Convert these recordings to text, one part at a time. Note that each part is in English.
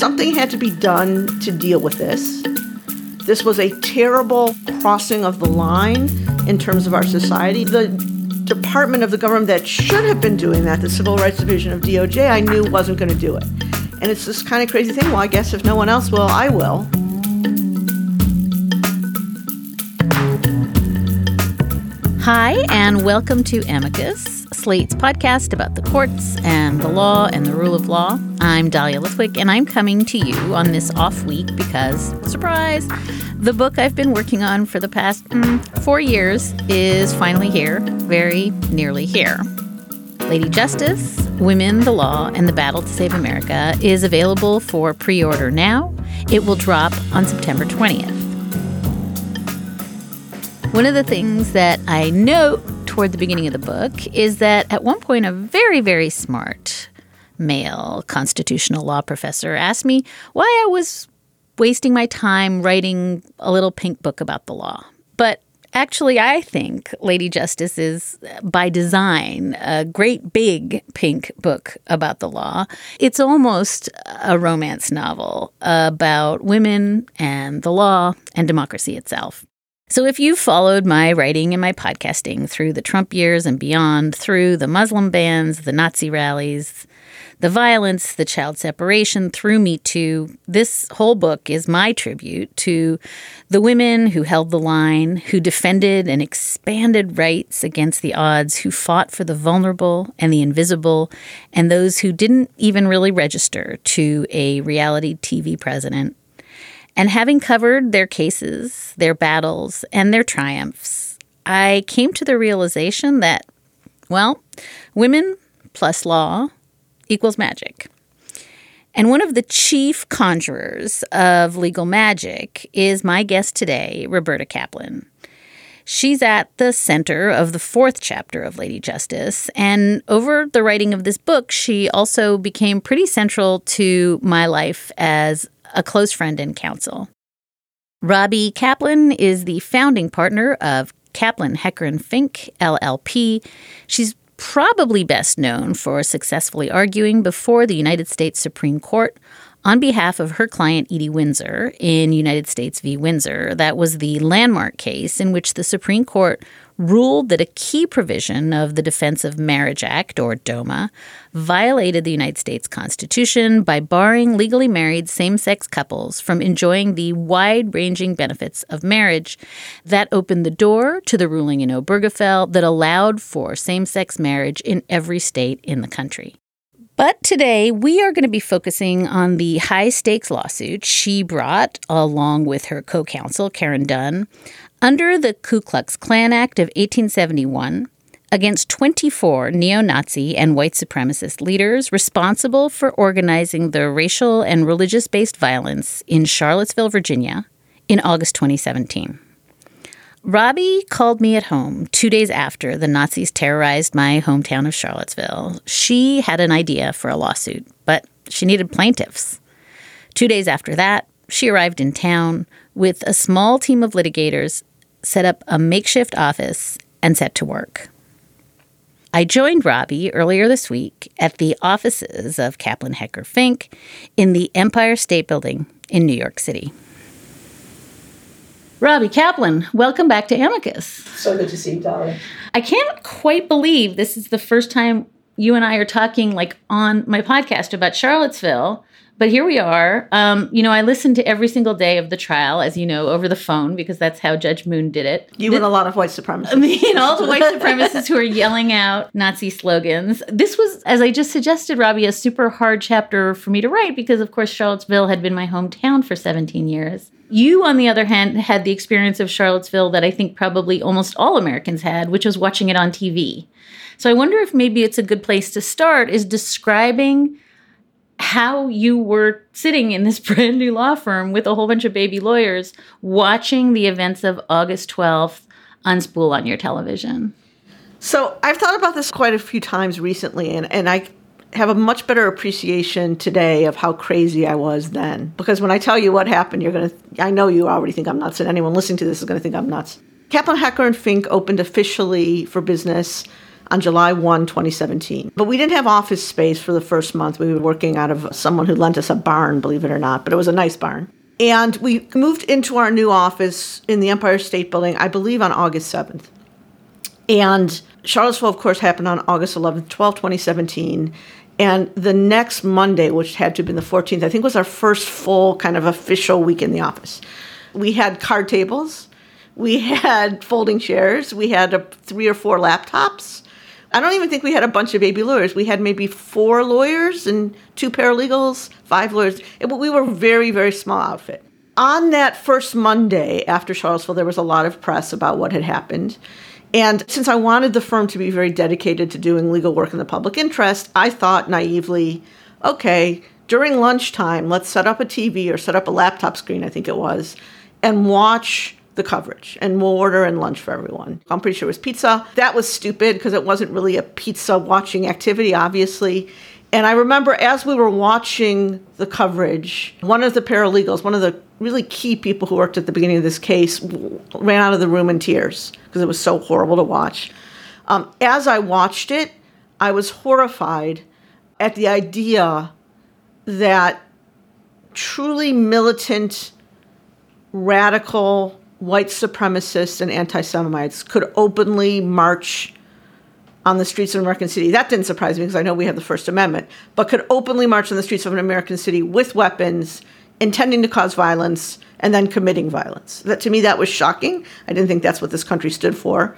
Something had to be done to deal with this. This was a terrible crossing of the line in terms of our society. The department of the government that should have been doing that, the Civil Rights Division of DOJ, I knew wasn't going to do it. And it's this kind of crazy thing. Well, I guess if no one else will, I will. Hi, and welcome to Amicus, Slate's podcast about the courts and the law and the rule of law. I'm Dahlia Lithwick, and I'm coming to you on this off week because, surprise, the book I've been working on for the past mm, four years is finally here, very nearly here. Lady Justice, Women, the Law, and the Battle to Save America is available for pre order now. It will drop on September 20th. One of the things that I note toward the beginning of the book is that at one point, a very, very smart male constitutional law professor asked me why I was wasting my time writing a little pink book about the law. But actually, I think Lady Justice is, by design, a great big pink book about the law. It's almost a romance novel about women and the law and democracy itself. So, if you've followed my writing and my podcasting through the Trump years and beyond, through the Muslim bans, the Nazi rallies, the violence, the child separation, through Me Too, this whole book is my tribute to the women who held the line, who defended and expanded rights against the odds, who fought for the vulnerable and the invisible, and those who didn't even really register to a reality TV president and having covered their cases, their battles, and their triumphs, I came to the realization that, well, women plus law equals magic. And one of the chief conjurers of legal magic is my guest today, Roberta Kaplan. She's at the center of the fourth chapter of Lady Justice. And over the writing of this book, she also became pretty central to my life as a close friend and counsel. Robbie Kaplan is the founding partner of Kaplan Hecker and Fink LLP. She's probably best known for successfully arguing before the United States Supreme Court on behalf of her client Edie Windsor in United States v. Windsor. That was the landmark case in which the Supreme Court ruled that a key provision of the Defense of Marriage Act, or DOMA, violated the United States Constitution by barring legally married same sex couples from enjoying the wide ranging benefits of marriage. That opened the door to the ruling in Obergefell that allowed for same sex marriage in every state in the country. But today we are going to be focusing on the high stakes lawsuit she brought, along with her co counsel, Karen Dunn, under the Ku Klux Klan Act of 1871 against 24 neo Nazi and white supremacist leaders responsible for organizing the racial and religious based violence in Charlottesville, Virginia, in August 2017. Robbie called me at home two days after the Nazis terrorized my hometown of Charlottesville. She had an idea for a lawsuit, but she needed plaintiffs. Two days after that, she arrived in town with a small team of litigators set up a makeshift office, and set to work. I joined Robbie earlier this week at the offices of Kaplan Hecker Fink in the Empire State Building in New York City. Robbie Kaplan, welcome back to Amicus. So good to see you, Dolly. I can't quite believe this is the first time you and I are talking like on my podcast about Charlottesville, but here we are. Um, you know, I listened to every single day of the trial, as you know, over the phone because that's how Judge Moon did it. You and a lot of white supremacists. I mean, all the white supremacists who are yelling out Nazi slogans. This was, as I just suggested, Robbie, a super hard chapter for me to write because, of course, Charlottesville had been my hometown for 17 years. You, on the other hand, had the experience of Charlottesville that I think probably almost all Americans had, which was watching it on TV. So I wonder if maybe it's a good place to start is describing how you were sitting in this brand new law firm with a whole bunch of baby lawyers watching the events of August 12th unspool on your television. So I've thought about this quite a few times recently, and, and I have a much better appreciation today of how crazy I was then. Because when I tell you what happened, you're going to, I know you already think I'm nuts, and anyone listening to this is going to think I'm nuts. Kaplan Hecker and Fink opened officially for business on July 1, 2017. But we didn't have office space for the first month. We were working out of someone who lent us a barn, believe it or not, but it was a nice barn. And we moved into our new office in the Empire State Building, I believe, on August 7th. And Charlottesville, of course, happened on August 11th, 12, 2017. And the next Monday, which had to have been the 14th, I think was our first full kind of official week in the office. We had card tables, we had folding chairs, we had a, three or four laptops, I don't even think we had a bunch of baby lawyers. We had maybe four lawyers and two paralegals, five lawyers. It, we were very, very small outfit. On that first Monday after Charlottesville, there was a lot of press about what had happened. And since I wanted the firm to be very dedicated to doing legal work in the public interest, I thought naively, okay, during lunchtime, let's set up a TV or set up a laptop screen, I think it was, and watch the coverage and we'll order and lunch for everyone. I'm pretty sure it was pizza. That was stupid because it wasn't really a pizza watching activity, obviously. And I remember as we were watching the coverage, one of the paralegals, one of the really key people who worked at the beginning of this case, ran out of the room in tears because it was so horrible to watch. Um, as I watched it, I was horrified at the idea that truly militant, radical white supremacists and anti Semites could openly march on the streets of an American city. That didn't surprise me because I know we have the First Amendment, but could openly march on the streets of an American city with weapons, intending to cause violence, and then committing violence. That to me that was shocking. I didn't think that's what this country stood for.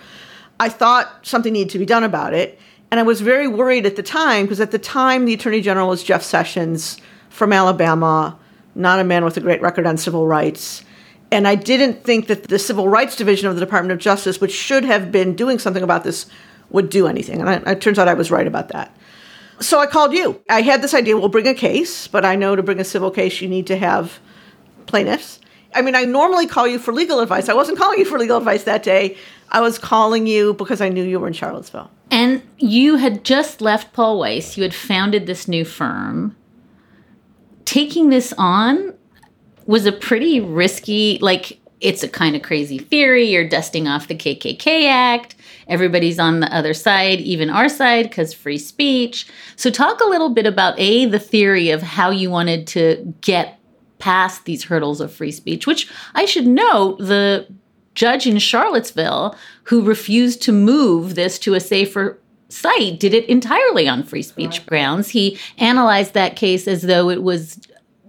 I thought something needed to be done about it. And I was very worried at the time because at the time the Attorney General was Jeff Sessions from Alabama, not a man with a great record on civil rights. And I didn't think that the Civil Rights Division of the Department of Justice, which should have been doing something about this, would do anything. And I, it turns out I was right about that. So I called you. I had this idea we'll bring a case, but I know to bring a civil case, you need to have plaintiffs. I mean, I normally call you for legal advice. I wasn't calling you for legal advice that day. I was calling you because I knew you were in Charlottesville. And you had just left Paul Weiss. You had founded this new firm. Taking this on was a pretty risky, like, it's a kind of crazy theory. You're dusting off the KKK Act. Everybody's on the other side, even our side, because free speech. So, talk a little bit about A, the theory of how you wanted to get past these hurdles of free speech, which I should note the judge in Charlottesville who refused to move this to a safer site did it entirely on free speech grounds. He analyzed that case as though it was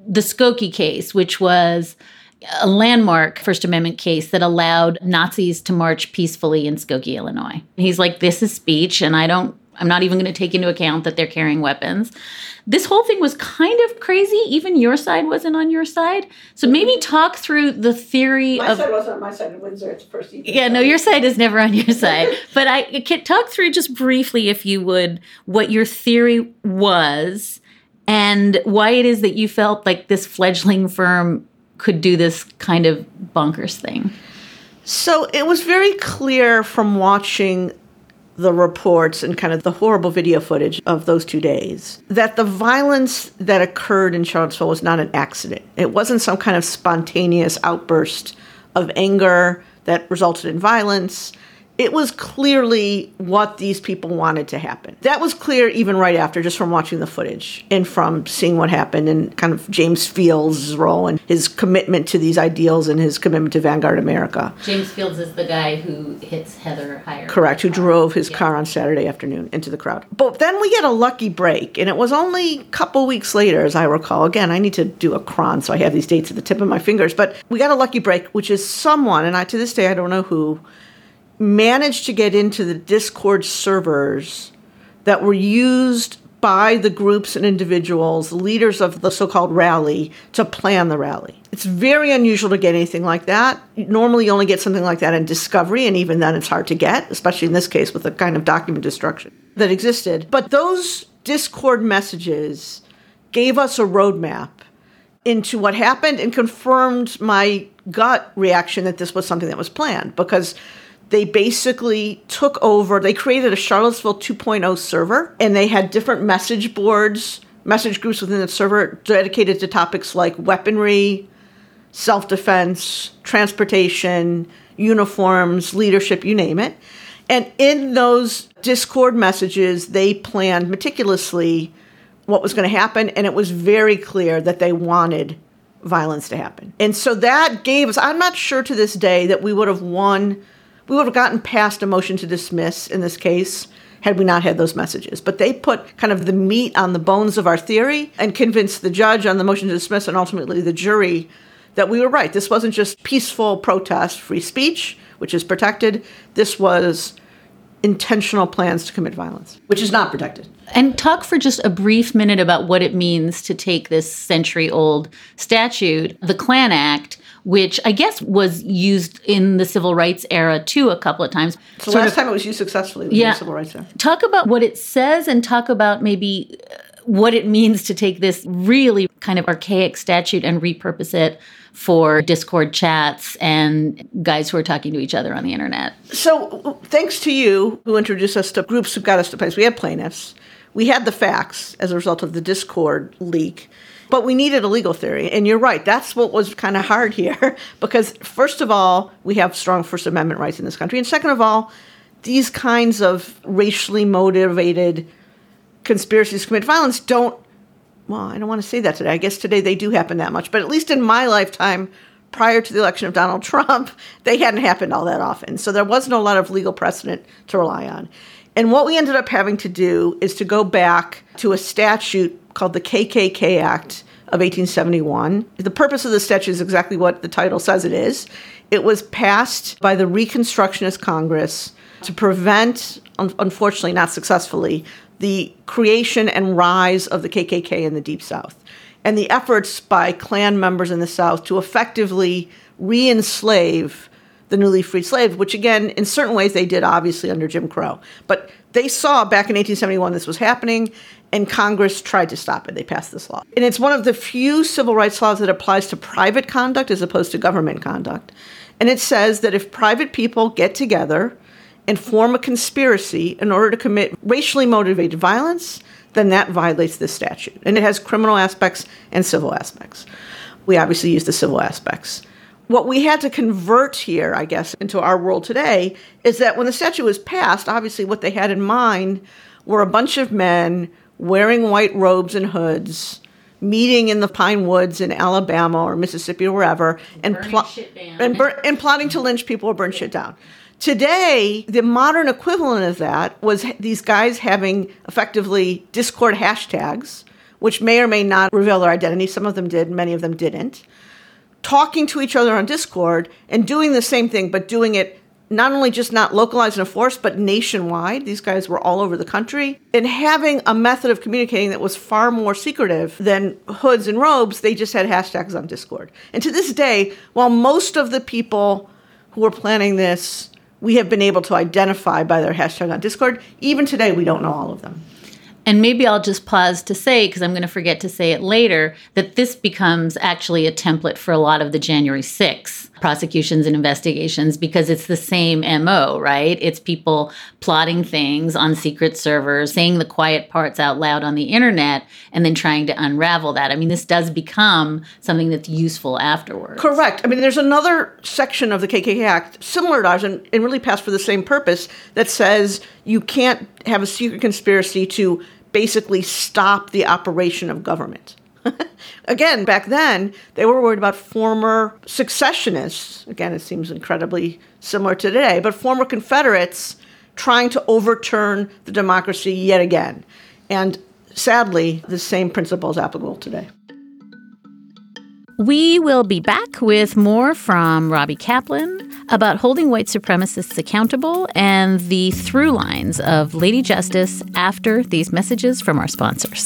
the Skokie case, which was a landmark First Amendment case that allowed Nazis to march peacefully in Skokie, Illinois. He's like, this is speech, and I don't, I'm not even going to take into account that they're carrying weapons. This whole thing was kind of crazy. Even your side wasn't on your side. So maybe talk through the theory my of. My side wasn't on my side in Windsor. It's first Yeah, no, your side is never on your side. but I can talk through just briefly, if you would, what your theory was and why it is that you felt like this fledgling firm could do this kind of bonkers thing. So it was very clear from watching the reports and kind of the horrible video footage of those two days that the violence that occurred in Charlottesville was not an accident. It wasn't some kind of spontaneous outburst of anger that resulted in violence. It was clearly what these people wanted to happen. That was clear even right after, just from watching the footage and from seeing what happened and kind of James Fields' role and his commitment to these ideals and his commitment to Vanguard America. James Fields is the guy who hits Heather Heyer. Correct, who drove his yeah. car on Saturday afternoon into the crowd. But then we get a lucky break, and it was only a couple weeks later, as I recall. Again, I need to do a cron, so I have these dates at the tip of my fingers. But we got a lucky break, which is someone, and I to this day I don't know who managed to get into the Discord servers that were used by the groups and individuals, leaders of the so called rally, to plan the rally. It's very unusual to get anything like that. Normally, you only get something like that in Discovery, and even then, it's hard to get, especially in this case with the kind of document destruction that existed. But those Discord messages gave us a roadmap into what happened and confirmed my gut reaction that this was something that was planned because they basically took over, they created a Charlottesville 2.0 server, and they had different message boards, message groups within the server dedicated to topics like weaponry, self defense, transportation, uniforms, leadership, you name it. And in those Discord messages, they planned meticulously what was going to happen, and it was very clear that they wanted violence to happen. And so that gave us, I'm not sure to this day that we would have won we would have gotten past a motion to dismiss in this case had we not had those messages. But they put kind of the meat on the bones of our theory and convinced the judge on the motion to dismiss and ultimately the jury that we were right. This wasn't just peaceful protest, free speech, which is protected. This was intentional plans to commit violence, which is not protected. And talk for just a brief minute about what it means to take this century old statute, the Klan Act, which I guess was used in the civil rights era too a couple of times. So last of, time it was used successfully in yeah, the civil rights era. Talk about what it says and talk about maybe uh, what it means to take this really kind of archaic statute and repurpose it for Discord chats and guys who are talking to each other on the internet. So, thanks to you who introduced us to groups who got us to place. We had plaintiffs. We had the facts as a result of the Discord leak. But we needed a legal theory. And you're right, that's what was kind of hard here. because, first of all, we have strong First Amendment rights in this country. And second of all, these kinds of racially motivated conspiracies to commit violence don't, well, I don't want to say that today. I guess today they do happen that much. But at least in my lifetime, prior to the election of Donald Trump, they hadn't happened all that often. So there wasn't a lot of legal precedent to rely on. And what we ended up having to do is to go back to a statute called the KKK Act of 1871. The purpose of the statute is exactly what the title says it is. It was passed by the Reconstructionist Congress to prevent, unfortunately not successfully, the creation and rise of the KKK in the Deep South. And the efforts by Klan members in the South to effectively re enslave the newly freed slaves, which again, in certain ways, they did obviously under Jim Crow. But they saw back in 1871 this was happening, and Congress tried to stop it. They passed this law. And it's one of the few civil rights laws that applies to private conduct as opposed to government conduct. And it says that if private people get together and form a conspiracy in order to commit racially motivated violence, then that violates this statute. And it has criminal aspects and civil aspects. We obviously use the civil aspects. What we had to convert here, I guess, into our world today is that when the statute was passed, obviously what they had in mind were a bunch of men wearing white robes and hoods, meeting in the pine woods in Alabama or Mississippi or wherever, and pl- and, bur- and plotting to lynch people or burn shit down. Today, the modern equivalent of that was these guys having effectively Discord hashtags, which may or may not reveal their identity. Some of them did, many of them didn't. Talking to each other on Discord and doing the same thing, but doing it not only just not localized and enforced, but nationwide. These guys were all over the country. And having a method of communicating that was far more secretive than hoods and robes, they just had hashtags on Discord. And to this day, while most of the people who were planning this, we have been able to identify by their hashtag on Discord, even today, we don't know all of them. And maybe I'll just pause to say, because I'm going to forget to say it later, that this becomes actually a template for a lot of the January 6th prosecutions and investigations because it's the same MO, right? It's people plotting things on secret servers, saying the quiet parts out loud on the internet, and then trying to unravel that. I mean, this does become something that's useful afterwards. Correct. I mean, there's another section of the KKK Act similar to ours and, and really passed for the same purpose that says you can't have a secret conspiracy to basically stop the operation of government. Again, back then, they were worried about former secessionists. Again, it seems incredibly similar to today, but former Confederates trying to overturn the democracy yet again. And sadly, the same principle is applicable today. We will be back with more from Robbie Kaplan about holding white supremacists accountable and the through lines of Lady Justice after these messages from our sponsors.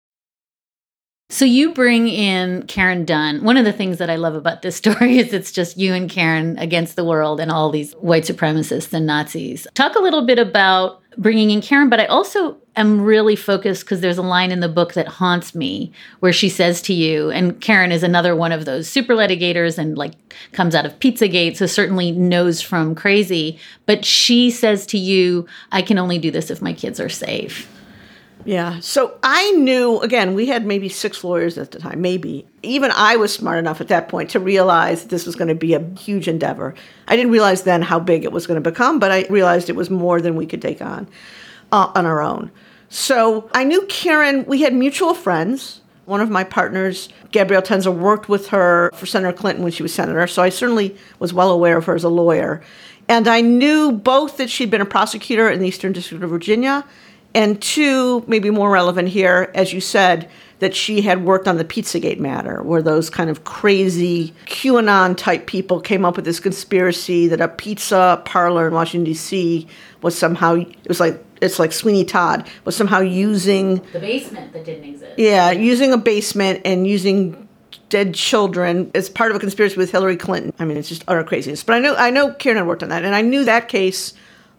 So you bring in Karen Dunn. One of the things that I love about this story is it's just you and Karen against the world and all these white supremacists and Nazis. Talk a little bit about bringing in Karen, but I also am really focused because there's a line in the book that haunts me where she says to you, and Karen is another one of those super litigators and like comes out of Pizzagate, so certainly knows from crazy, but she says to you, I can only do this if my kids are safe. Yeah. So I knew, again, we had maybe six lawyers at the time, maybe. Even I was smart enough at that point to realize this was going to be a huge endeavor. I didn't realize then how big it was going to become, but I realized it was more than we could take on uh, on our own. So I knew Karen, we had mutual friends. One of my partners, Gabrielle Tenzer, worked with her for Senator Clinton when she was senator. So I certainly was well aware of her as a lawyer. And I knew both that she'd been a prosecutor in the Eastern District of Virginia and two, maybe more relevant here, as you said, that she had worked on the Pizzagate matter, where those kind of crazy QAnon type people came up with this conspiracy that a pizza parlor in Washington D.C. was somehow it was like it's like Sweeney Todd was somehow using the basement that didn't exist. Yeah, using a basement and using dead children as part of a conspiracy with Hillary Clinton. I mean, it's just utter craziness. But I know I know Karen had worked on that, and I knew that case,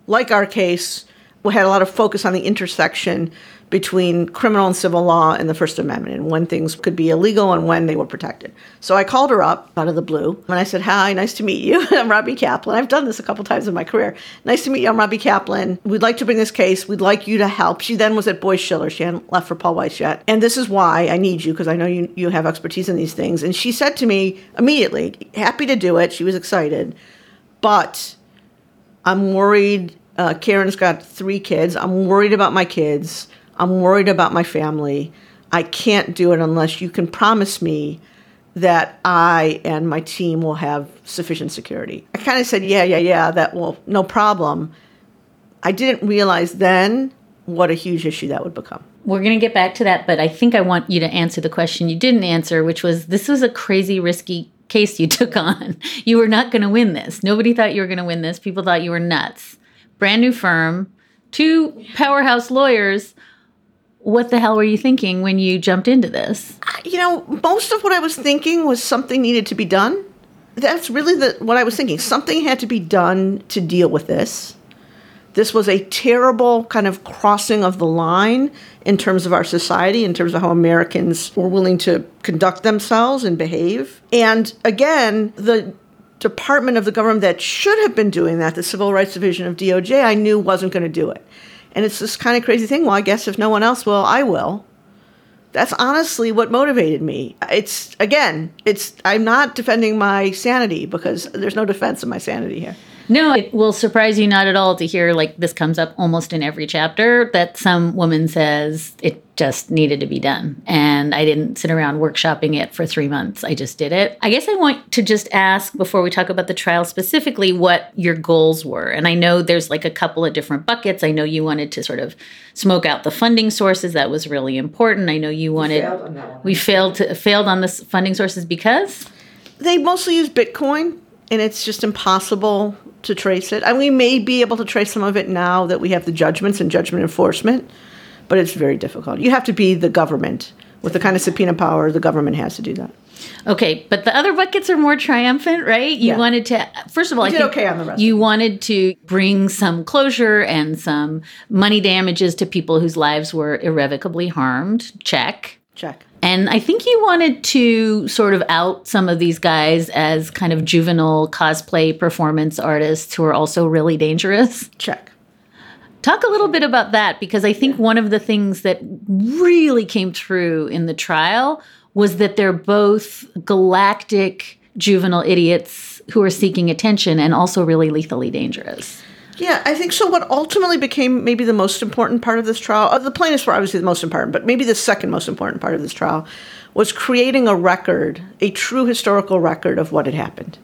like our case had a lot of focus on the intersection between criminal and civil law and the First Amendment and when things could be illegal and when they were protected. So I called her up out of the blue and I said, Hi, nice to meet you. I'm Robbie Kaplan. I've done this a couple times in my career. Nice to meet you. I'm Robbie Kaplan. We'd like to bring this case. We'd like you to help. She then was at Boies Schiller. She hadn't left for Paul Weiss yet. And this is why I need you because I know you, you have expertise in these things. And she said to me immediately, happy to do it. She was excited. But I'm worried uh, Karen's got three kids. I'm worried about my kids. I'm worried about my family. I can't do it unless you can promise me that I and my team will have sufficient security. I kind of said, yeah, yeah, yeah, that will, no problem. I didn't realize then what a huge issue that would become. We're going to get back to that, but I think I want you to answer the question you didn't answer, which was this was a crazy, risky case you took on. You were not going to win this. Nobody thought you were going to win this. People thought you were nuts brand new firm, two powerhouse lawyers. What the hell were you thinking when you jumped into this? You know, most of what I was thinking was something needed to be done. That's really the, what I was thinking. Something had to be done to deal with this. This was a terrible kind of crossing of the line in terms of our society, in terms of how Americans were willing to conduct themselves and behave. And again, the department of the government that should have been doing that, the Civil Rights Division of DOJ, I knew wasn't going to do it. And it's this kind of crazy thing. Well, I guess if no one else will, I will. That's honestly what motivated me. It's again, it's I'm not defending my sanity because there's no defense of my sanity here. No, it will surprise you not at all to hear like this comes up almost in every chapter that some woman says it just needed to be done. And I didn't sit around workshopping it for three months. I just did it. I guess I want to just ask before we talk about the trial specifically what your goals were. And I know there's like a couple of different buckets. I know you wanted to sort of smoke out the funding sources. That was really important. I know you wanted. failed on that one. We failed to failed on the funding sources because They mostly use Bitcoin, and it's just impossible to trace it. And we may be able to trace some of it now that we have the judgments and judgment enforcement, but it's very difficult. You have to be the government with the kind of subpoena power the government has to do that. Okay, but the other buckets are more triumphant, right? You Yeah. wanted to first of all, I did think okay on the rest you wanted to bring some closure and some money damages to people whose lives were irrevocably harmed. Check. Check. And I think you wanted to sort of out some of these guys as kind of juvenile cosplay performance artists who are also really dangerous. Check. Talk a little bit about that because I think one of the things that really came through in the trial was that they're both galactic juvenile idiots who are seeking attention and also really lethally dangerous. Yeah, I think so. What ultimately became maybe the most important part of this trial, uh, the plaintiffs were obviously the most important, but maybe the second most important part of this trial was creating a record, a true historical record of what had happened.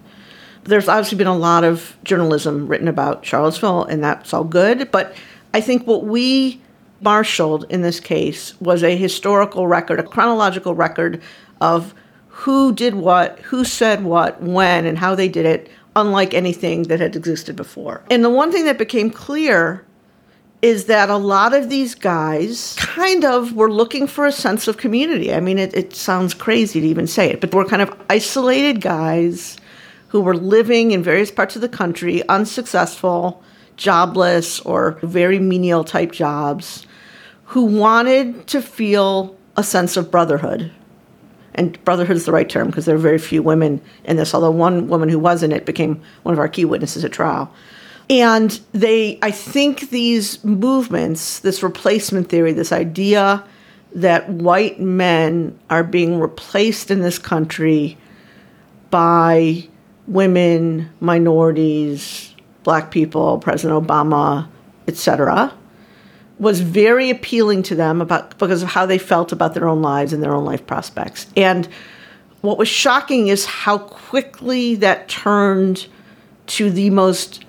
There's obviously been a lot of journalism written about Charlottesville, and that's all good. But I think what we marshaled in this case was a historical record, a chronological record of who did what, who said what, when, and how they did it, unlike anything that had existed before. And the one thing that became clear is that a lot of these guys kind of were looking for a sense of community. I mean, it, it sounds crazy to even say it, but they were kind of isolated guys who were living in various parts of the country, unsuccessful, jobless, or very menial type jobs, who wanted to feel a sense of brotherhood. And brotherhood is the right term because there are very few women in this, although one woman who was in it became one of our key witnesses at trial. And they, I think these movements, this replacement theory, this idea that white men are being replaced in this country by women, minorities, black people, President Obama, etc., was very appealing to them about because of how they felt about their own lives and their own life prospects. And what was shocking is how quickly that turned to the most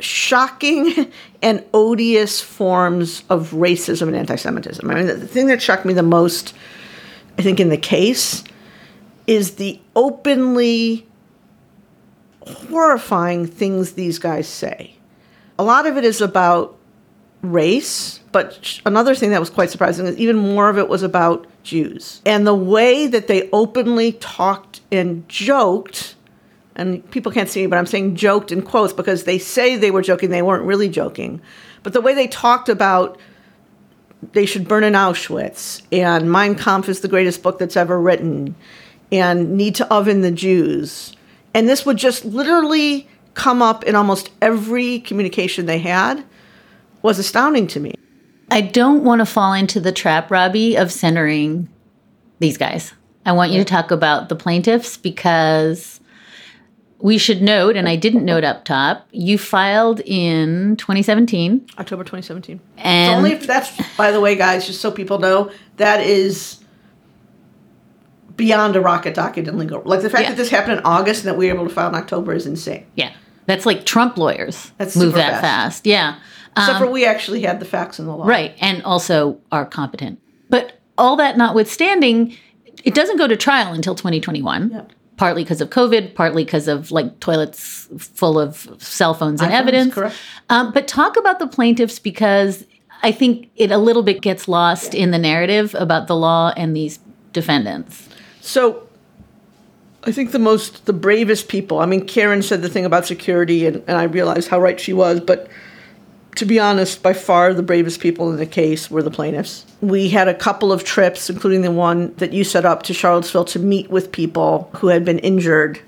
shocking and odious forms of racism and anti-Semitism. I mean, the thing that shocked me the most, I think, in the case, is the openly horrifying things these guys say. A lot of it is about race, but another thing that was quite surprising is even more of it was about Jews. And the way that they openly talked and joked, and people can't see me, but I'm saying joked in quotes because they say they were joking, they weren't really joking. But the way they talked about they should burn in Auschwitz, and Mein Kampf is the greatest book that's ever written, and need to oven the Jews. And this would just literally come up in almost every communication they had was astounding to me. I don't want to fall into the trap, Robbie, of centering these guys. I want you to talk about the plaintiffs because we should note, and I didn't note up top, you filed in 2017. October 2017. And Only if that's, by the way, guys, just so people know, that is beyond a rocket docket and legal. Like the fact Yeah. that this happened in August and that we were able to file in October is insane. yeah, that's like Trump lawyers That's move super that fast. fast. Yeah. Except for we actually had the facts in the law. Right, and also are competent. But all that notwithstanding, it doesn't go to trial until 2021. Yeah. Partly because of COVID, partly because of like toilets full of cell phones and evidence. correct. Um, but talk about the plaintiffs because I think it a little bit gets lost in the narrative about the law and these defendants. So I think the most, the bravest people, I mean, Karen said the thing about security, and, and I realized how right she was, but to be honest, by far the bravest people in the case were the plaintiffs. We had a couple of trips, including the one that you set up to Charlottesville to meet with people who had been injured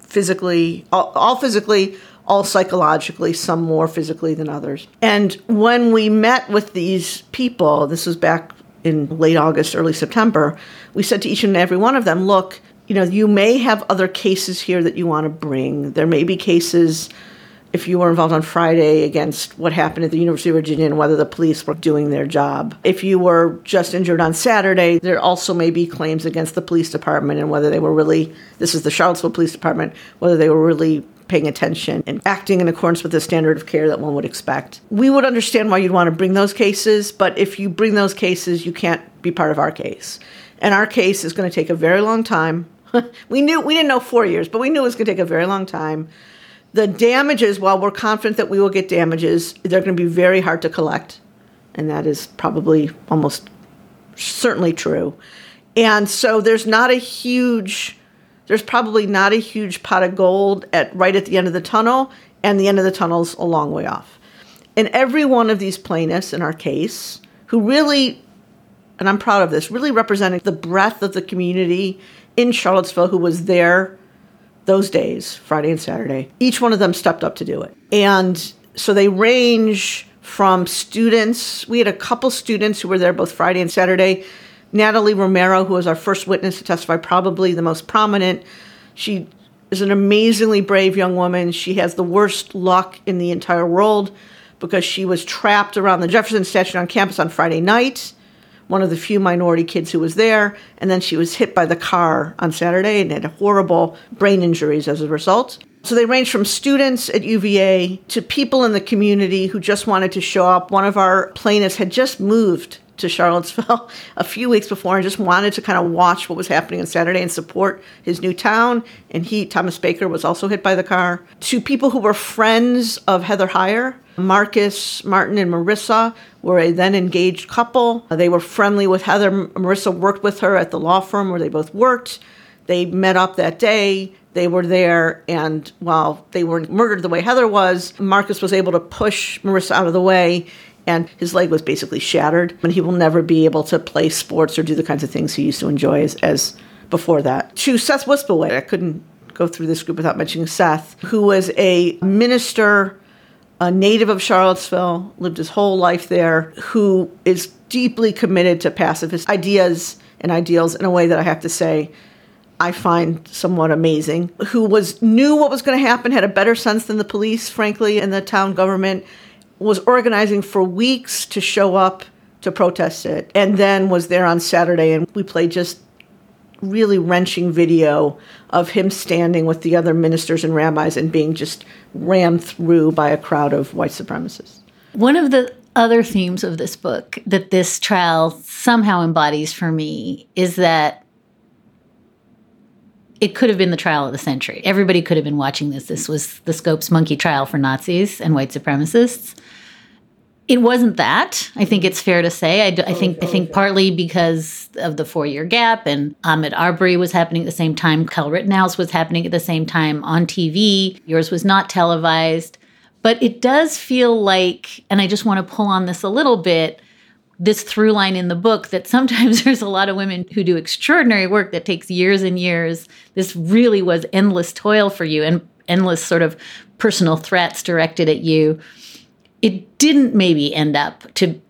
physically, all, all physically, all psychologically, some more physically than others. And when we met with these people, this was back in late August, early September, we said to each and every one of them, look, you know, you may have other cases here that you want to bring. There may be cases if you were involved on Friday against what happened at the University of Virginia and whether the police were doing their job. If you were just injured on Saturday, there also may be claims against the police department and whether they were really, this is the Charlottesville Police Department, whether they were really paying attention and acting in accordance with the standard of care that one would expect. We would understand why you'd want to bring those cases, but if you bring those cases, you can't be part of our case. And our case is going to take a very long time. we knew we didn't know 4 years, but we knew it was going to take a very long time. The damages, while we're confident that we will get damages, they're going to be very hard to collect. And that is probably almost certainly true. And so there's not a huge there's probably not a huge pot of gold at right at the end of the tunnel, and the end of the tunnel's a long way off. And every one of these plaintiffs in our case, who really, and I'm proud of this, really representing the breadth of the community in Charlottesville who was there those days, Friday and Saturday, each one of them stepped up to do it. And so they range from students. We had a couple students who were there both Friday and Saturday. Natalie Romero, who was our first witness to testify, probably the most prominent. She is an amazingly brave young woman. She has the worst luck in the entire world because she was trapped around the Jefferson statue on campus on Friday night, one of the few minority kids who was there, and then she was hit by the car on Saturday and had horrible brain injuries as a result. So they range from students at UVA to people in the community who just wanted to show up. One of our plaintiffs had just moved to Charlottesville a few weeks before and just wanted to kind of watch what was happening on Saturday and support his new town. And he, Thomas Baker, was also hit by the car. To people who were friends of Heather Heyer, Marcus, Martin, and Marissa were a then engaged couple. They were friendly with Heather. Marissa worked with her at the law firm where they both worked. They met up that day. They were there, and while they weren't murdered the way Heather was, Marcus was able to push Marissa out of the way and his leg was basically shattered. And he will never be able to play sports or do the kinds of things he used to enjoy as, as before that. To Seth Wispelwey, I couldn't go through this group without mentioning Seth, who was a minister, a native of Charlottesville, lived his whole life there, who is deeply committed to pacifist ideas and ideals in a way that I have to say I find somewhat amazing, who was knew what was going to happen, had a better sense than the police, frankly, and the town government, was organizing for weeks to show up to protest it, and then was there on Saturday, and we played just really wrenching video of him standing with the other ministers and rabbis and being just rammed through by a crowd of white supremacists. One of the other themes of this book that this trial somehow embodies for me is that it could have been the trial of the century. Everybody could have been watching this. This was the Scopes monkey trial for Nazis and white supremacists. It wasn't that. I think it's fair to say. I, I oh, think I think partly because of the four year gap, and Ahmaud Arbery was happening at the same time. Kyle Rittenhouse was happening at the same time on TV. Yours was not televised, but it does feel like, and I just want to pull on this a little bit this through line in the book that sometimes there's a lot of women who do extraordinary work that takes years and years. This really was endless toil for you and endless sort of personal threats directed at you. It didn't maybe end up to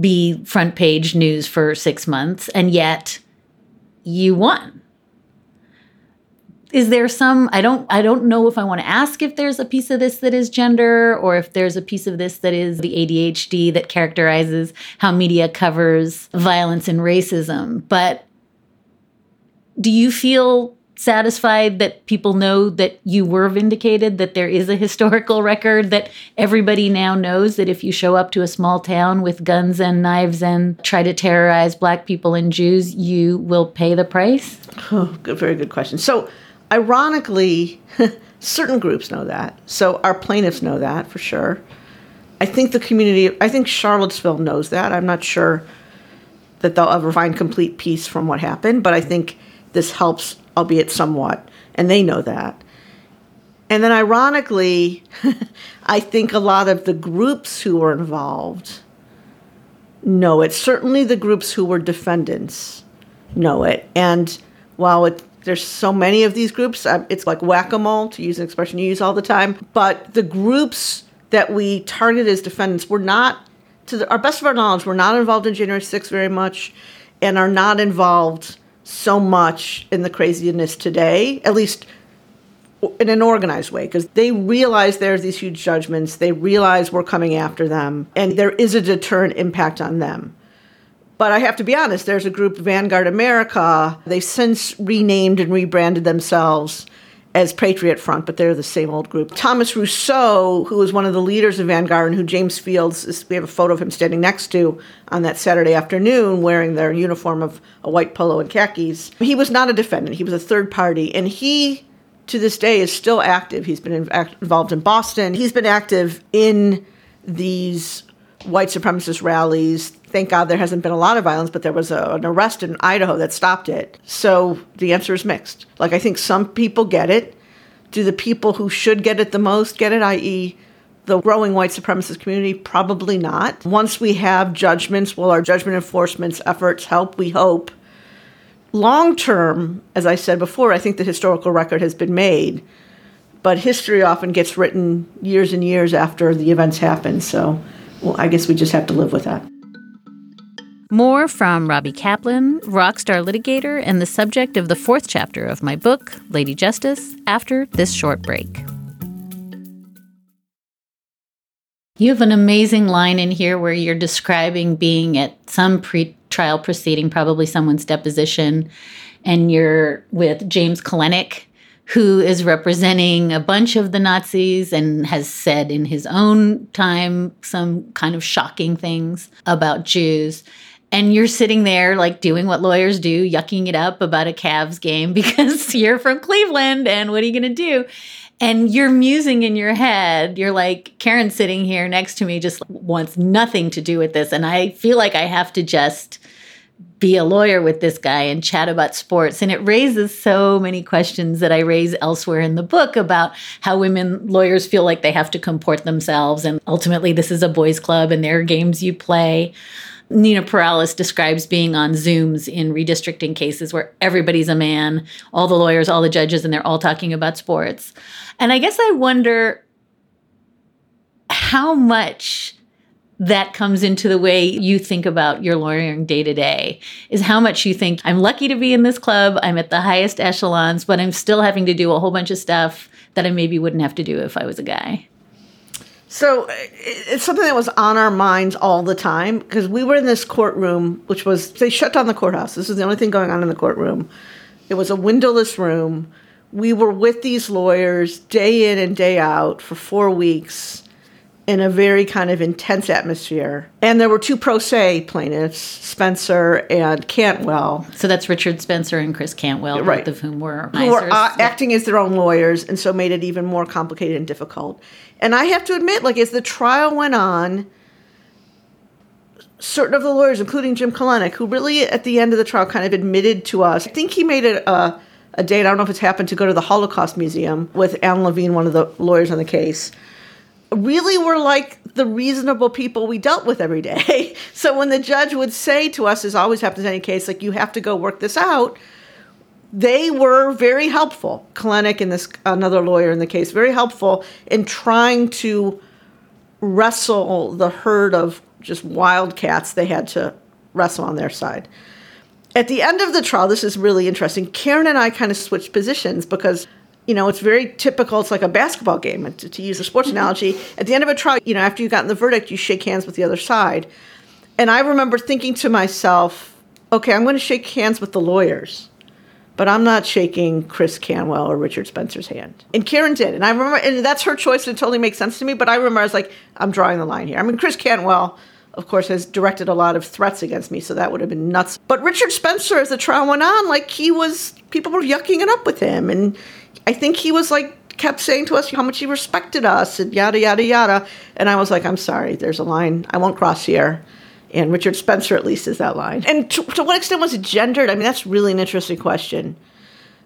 be front page news for six months, and yet you won. Is there some i don't i don't know if i want to ask if there's a piece of this that is gender or if there's a piece of this that is the adhd that characterizes how media covers violence and racism but do you feel satisfied that people know that you were vindicated that there is a historical record that everybody now knows that if you show up to a small town with guns and knives and try to terrorize black people and jews you will pay the price oh good, very good question so Ironically, certain groups know that. So our plaintiffs know that for sure. I think the community, I think Charlottesville knows that. I'm not sure that they'll ever find complete peace from what happened, but I think this helps, albeit somewhat, and they know that. And then, ironically, I think a lot of the groups who were involved know it. Certainly, the groups who were defendants know it. And while it there's so many of these groups. Uh, it's like whack a mole, to use an expression you use all the time. But the groups that we targeted as defendants were not, to the, our best of our knowledge, were not involved in January 6th very much and are not involved so much in the craziness today, at least in an organized way because they realize there's these huge judgments. They realize we're coming after them, and there is a deterrent impact on them. But I have to be honest, there's a group, Vanguard America. They've since renamed and rebranded themselves as Patriot Front, but they're the same old group. Thomas Rousseau, who was one of the leaders of Vanguard and who James Fields, we have a photo of him standing next to on that Saturday afternoon wearing their uniform of a white polo and khakis. He was not a defendant, he was a third party, and he, to this day, is still active. He's been in, act, involved in Boston, he's been active in these white supremacist rallies. Thank God there hasn't been a lot of violence, but there was a, an arrest in Idaho that stopped it. So the answer is mixed. Like, I think some people get it. Do the people who should get it the most get it, i.e., the growing white supremacist community? Probably not. Once we have judgments, will our judgment enforcement efforts help? We hope. Long term, as I said before, I think the historical record has been made, but history often gets written years and years after the events happen. So, well, I guess we just have to live with that. More from Robbie Kaplan, rockstar litigator, and the subject of the fourth chapter of my book, Lady Justice, after this short break. You have an amazing line in here where you're describing being at some pre trial proceeding, probably someone's deposition, and you're with James Kolenich, who is representing a bunch of the Nazis and has said in his own time some kind of shocking things about Jews. And you're sitting there, like doing what lawyers do, yucking it up about a Cavs game because you're from Cleveland and what are you going to do? And you're musing in your head. You're like, Karen sitting here next to me just wants nothing to do with this. And I feel like I have to just be a lawyer with this guy and chat about sports. And it raises so many questions that I raise elsewhere in the book about how women lawyers feel like they have to comport themselves. And ultimately, this is a boys' club and there are games you play. Nina Perales describes being on Zooms in redistricting cases where everybody's a man, all the lawyers, all the judges, and they're all talking about sports. And I guess I wonder how much that comes into the way you think about your lawyering day to day is how much you think I'm lucky to be in this club, I'm at the highest echelons, but I'm still having to do a whole bunch of stuff that I maybe wouldn't have to do if I was a guy. So uh, it's something that was on our minds all the time because we were in this courtroom, which was they shut down the courthouse. This is the only thing going on in the courtroom. It was a windowless room. We were with these lawyers day in and day out for four weeks in a very kind of intense atmosphere. And there were two pro se plaintiffs, Spencer and Cantwell. So that's Richard Spencer and Chris Cantwell, Right. both of whom were who were uh, acting as their own lawyers, and so made it even more complicated and difficult. And I have to admit, like as the trial went on, certain of the lawyers, including Jim Kolenich, who really at the end of the trial kind of admitted to us, I think he made it a, a date. I don't know if it's happened to go to the Holocaust Museum with Alan Levine, one of the lawyers on the case. Really, were like the reasonable people we dealt with every day. so when the judge would say to us, as always happens in any case, like you have to go work this out they were very helpful. Kolenich and this another lawyer in the case, very helpful in trying to wrestle the herd of just wildcats they had to wrestle on their side. At the end of the trial, this is really interesting. Karen and I kind of switched positions because, you know, it's very typical. It's like a basketball game, to, to use a sports mm-hmm. analogy. At the end of a trial, you know, after you've gotten the verdict, you shake hands with the other side. And I remember thinking to myself, okay, I'm going to shake hands with the lawyers but I'm not shaking Chris Cantwell or Richard Spencer's hand. And Karen did. And I remember, and that's her choice, and it totally makes sense to me. But I remember I was like, I'm drawing the line here. I mean, Chris Cantwell, of course, has directed a lot of threats against me, so that would have been nuts. But Richard Spencer, as the trial went on, like he was, people were yucking it up with him. And I think he was like, kept saying to us how much he respected us and yada, yada, yada. And I was like, I'm sorry, there's a line I won't cross here. And Richard Spencer, at least, is that line. And to, to what extent was it gendered? I mean, that's really an interesting question.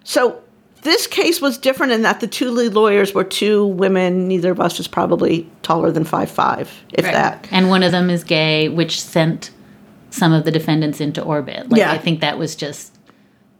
So this case was different in that the two lead lawyers were two women. Neither of us was probably taller than five five, if that. And one of them is gay, which sent some of the defendants into orbit. Like, Yeah. I think that was just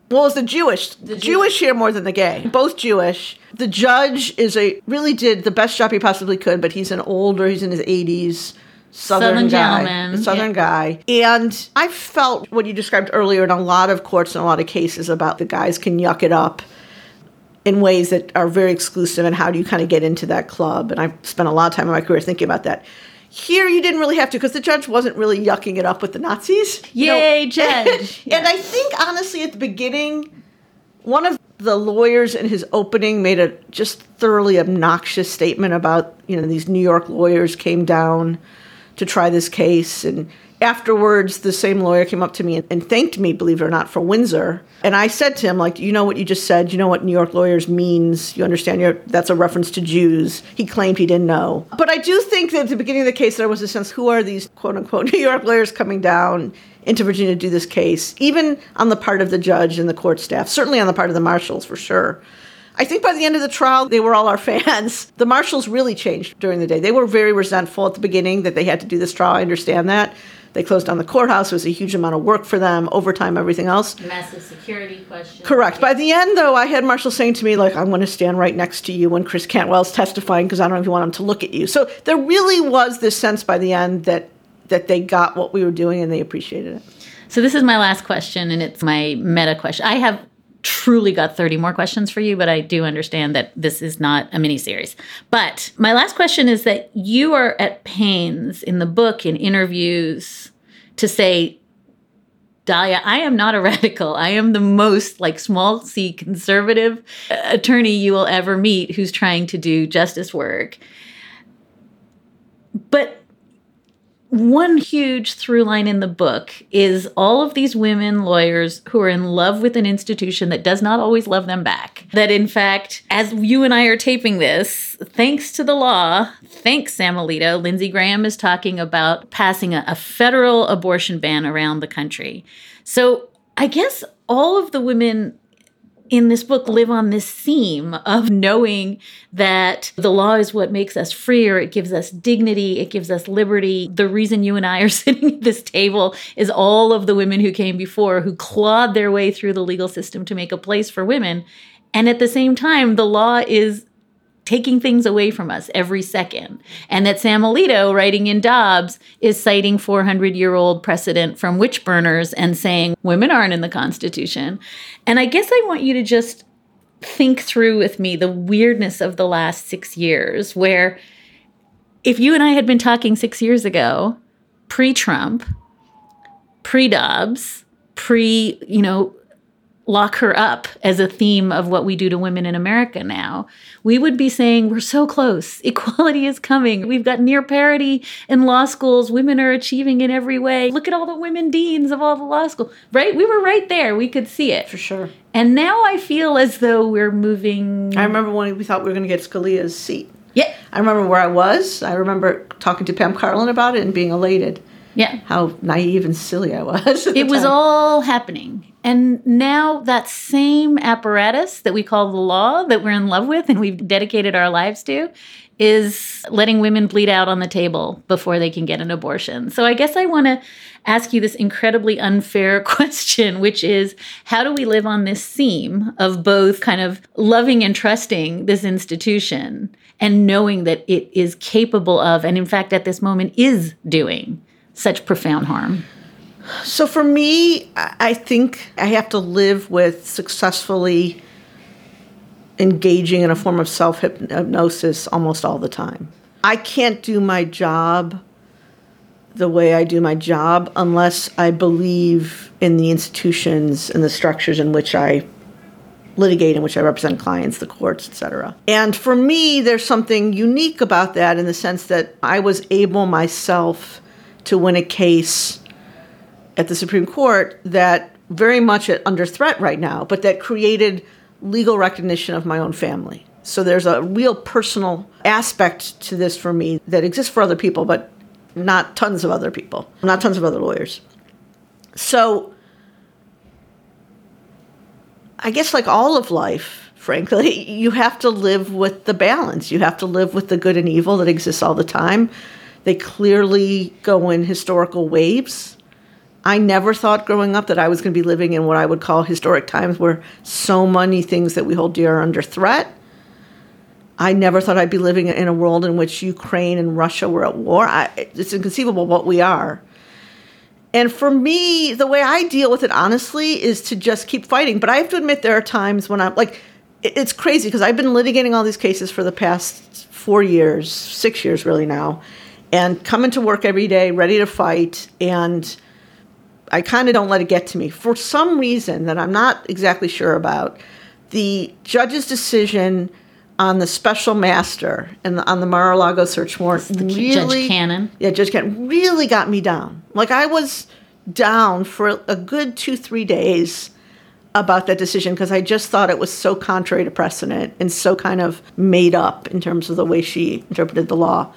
Well, it's the Jewish, the Jewish here more than the gay. Both Jewish. The judge is a really did the best job he possibly could, but he's an older. He's in his eighties. Southern, Southern guy, gentleman, Southern yeah. guy, and I felt what you described earlier in a lot of courts and a lot of cases about the guys can yuck it up. in ways that are very exclusive and how do you kind of get into that club and i've spent a lot of time in my career thinking about that here you didn't really have to because the judge wasn't really yucking it up with the nazis You know, Yay, judge. and i think honestly at the beginning one of the lawyers in his opening made a just thoroughly obnoxious statement about you know these new york lawyers came down to try this case and afterwards the same lawyer came up to me and, and thanked me believe it or not for windsor and i said to him like you know what you just said you know what new york lawyers means you understand your that's a reference to jews he claimed he didn't know but i do think that at the beginning of the case there was a sense who are these quote unquote new york lawyers coming down into virginia to do this case even on the part of the judge and the court staff certainly on the part of the marshals for sure I think by the end of the trial, they were all our fans. The marshals really changed during the day. They were very resentful at the beginning that they had to do this trial. I understand that. They closed down the courthouse. It was a huge amount of work for them, overtime, everything else. Massive security question. Correct. By the end, though, I had Marshall saying to me, like, I'm going to stand right next to you when Chris Cantwell's testifying because I don't even want him to look at you. So there really was this sense by the end that that they got what we were doing and they appreciated it. So this is my last question, and it's my meta question. I have truly got 30 more questions for you, but I do understand that this is not a mini series. But my last question is that you are at pains in the book, in interviews, to say, Dahlia, I am not a radical. I am the most like small c conservative uh, attorney you will ever meet who's trying to do justice work. But one huge through line in the book is all of these women lawyers who are in love with an institution that does not always love them back. That, in fact, as you and I are taping this, thanks to the law, thanks Sam Alito, Lindsey Graham is talking about passing a, a federal abortion ban around the country. So I guess all of the women in this book live on this theme of knowing that the law is what makes us freer. It gives us dignity. It gives us liberty. The reason you and I are sitting at this table is all of the women who came before who clawed their way through the legal system to make a place for women. And at the same time, the law is taking things away from us every second. And that Sam Alito, writing in Dobbs, is citing 400 year old precedent from witch burners and saying women aren't in the Constitution. And I guess I want you to just think through with me the weirdness of the last six years, where if you and I had been talking six years ago, pre Trump, pre Dobbs, pre, you know, lock her up as a theme of what we do to women in America now, we would be saying, We're so close. Equality is coming. We've got near parity in law schools. Women are achieving in every way. Look at all the women deans of all the law schools, right? We were right there. We could see it. For sure. And now I feel as though we're moving. I remember when we thought we were going to get Scalia's seat. Yeah. I remember where I was. I remember talking to Pam Karlan about it and being elated. Yeah. How naive and silly I was. It was all happening. And now that same apparatus that we call the law that we're in love with and we've dedicated our lives to is letting women bleed out on the table before they can get an abortion. So I guess I want to ask you this incredibly unfair question, which is how do we live on this seam of both kind of loving and trusting this institution and knowing that it is capable of, and in fact, at this moment, is doing such profound harm? So for me, I think I have to live with successfully engaging in a form of self hypnosis almost all the time. I can't do my job the way I do my job unless I believe in the institutions and the structures in which I litigate in which I represent clients, the courts, etc. And for me, there's something unique about that in the sense that I was able myself to win a case at the Supreme Court that very much under threat right now, but that created legal recognition of my own family. So there's a real personal aspect to this for me that exists for other people, but not tons of other people, not tons of other lawyers. So I guess, like all of life, frankly, you have to live with the balance. You have to live with the good and evil that exists all the time. They clearly go in historical waves. I never thought growing up that I was going to be living in what I would call historic times where so many things that we hold dear are under threat. I never thought I'd be living in a world in which Ukraine and Russia were at war. I, it's inconceivable what we are. And for me, the way I deal with it honestly is to just keep fighting. But I have to admit, there are times when I'm like, it's crazy because I've been litigating all these cases for the past four years, six years really now, and coming to work every day ready to fight. And I kind of don't let it get to me. For some reason that I'm not exactly sure about, the judge's decision on the special master and the, on the Mar-a-Lago search warrant Judge really, Cannon. yeah, Judge Cannon really got me down. Like I was down for a good two, three days about that decision because I just thought it was so contrary to precedent and so kind of made up in terms of the way she interpreted the law.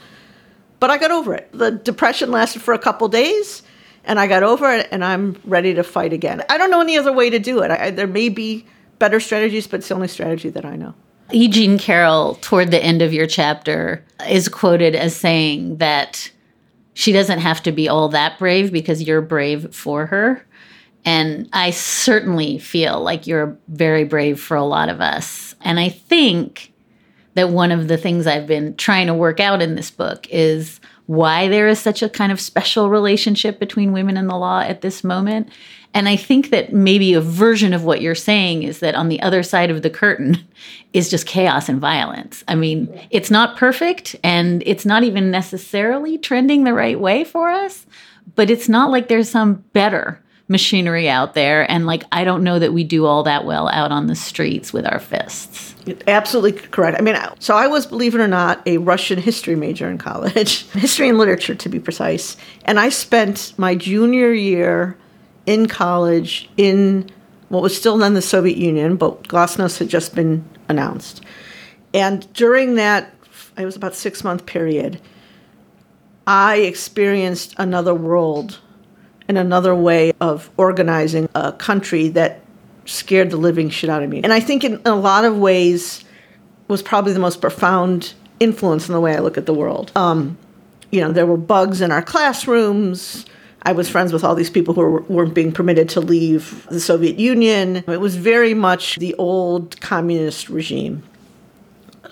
But I got over it. The depression lasted for a couple days and I got over it and I'm ready to fight again. I don't know any other way to do it. I, there may be better strategies, but it's the only strategy that I know. E. Jean Carroll, toward the end of your chapter, is quoted as saying that she doesn't have to be all that brave because you're brave for her. And I certainly feel like you're very brave for a lot of us. And I think that one of the things I've been trying to work out in this book is why there is such a kind of special relationship between women and the law at this moment. And I think that maybe a version of what you're saying is that on the other side of the curtain is just chaos and violence. I mean, it's not perfect and it's not even necessarily trending the right way for us, but it's not like there's some better machinery out there. And like, I don't know that we do all that well out on the streets with our fists. Absolutely correct. I mean, so I was, believe it or not, a Russian history major in college, history and literature to be precise. And I spent my junior year in college in what was still then the Soviet Union, but Glasnost had just been announced. And during that, it was about six month period, I experienced another world and another way of organizing a country that scared the living shit out of me. And I think in a lot of ways was probably the most profound influence in the way I look at the world. Um, you know, there were bugs in our classrooms. I was friends with all these people who were, weren't being permitted to leave the Soviet Union. It was very much the old communist regime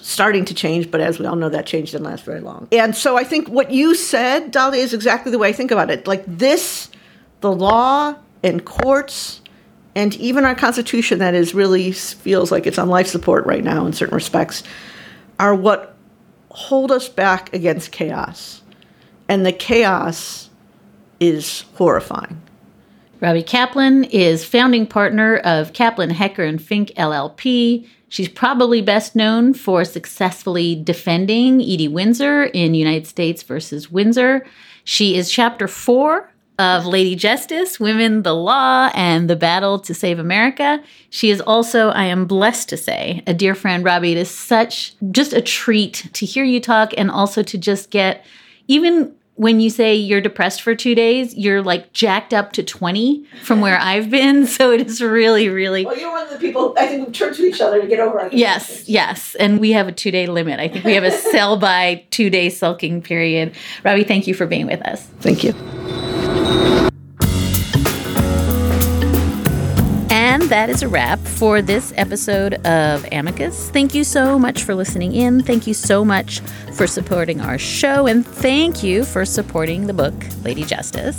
starting to change, but as we all know, that change didn't last very long. And so I think what you said, Dolly, is exactly the way I think about it. Like this, the law and courts, and even our Constitution, that is really feels like it's on life support right now in certain respects, are what hold us back against chaos. And the chaos is horrifying. Robbie Kaplan is founding partner of Kaplan, Hecker, and Fink LLP. She's probably best known for successfully defending Edie Windsor in United States versus Windsor. She is chapter four of Lady Justice, Women, the Law, and the Battle to Save America. She is also, I am blessed to say, a dear friend. Robbie, it is such just a treat to hear you talk and also to just get even when you say you're depressed for two days, you're like jacked up to 20 from where I've been. So it is really, really. Well, you're one of the people I think who turn to each other to get over it. Yes, yes. And we have a two day limit. I think we have a sell by two day sulking period. Robbie, thank you for being with us. Thank you. That is a wrap for this episode of Amicus. Thank you so much for listening in. Thank you so much for supporting our show. And thank you for supporting the book, Lady Justice.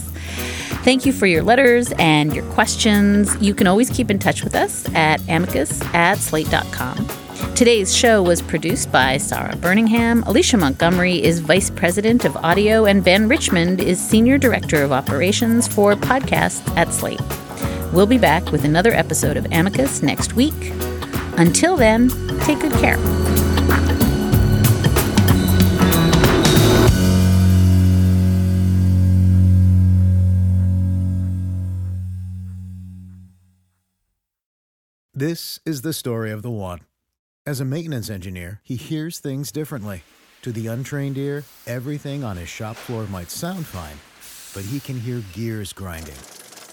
Thank you for your letters and your questions. You can always keep in touch with us at amicus at slate.com. Today's show was produced by Sarah Birmingham. Alicia Montgomery is Vice President of Audio, and Ben Richmond is Senior Director of Operations for podcasts at Slate. We'll be back with another episode of Amicus next week. Until then, take good care. This is the story of the one. As a maintenance engineer, he hears things differently. To the untrained ear, everything on his shop floor might sound fine, but he can hear gears grinding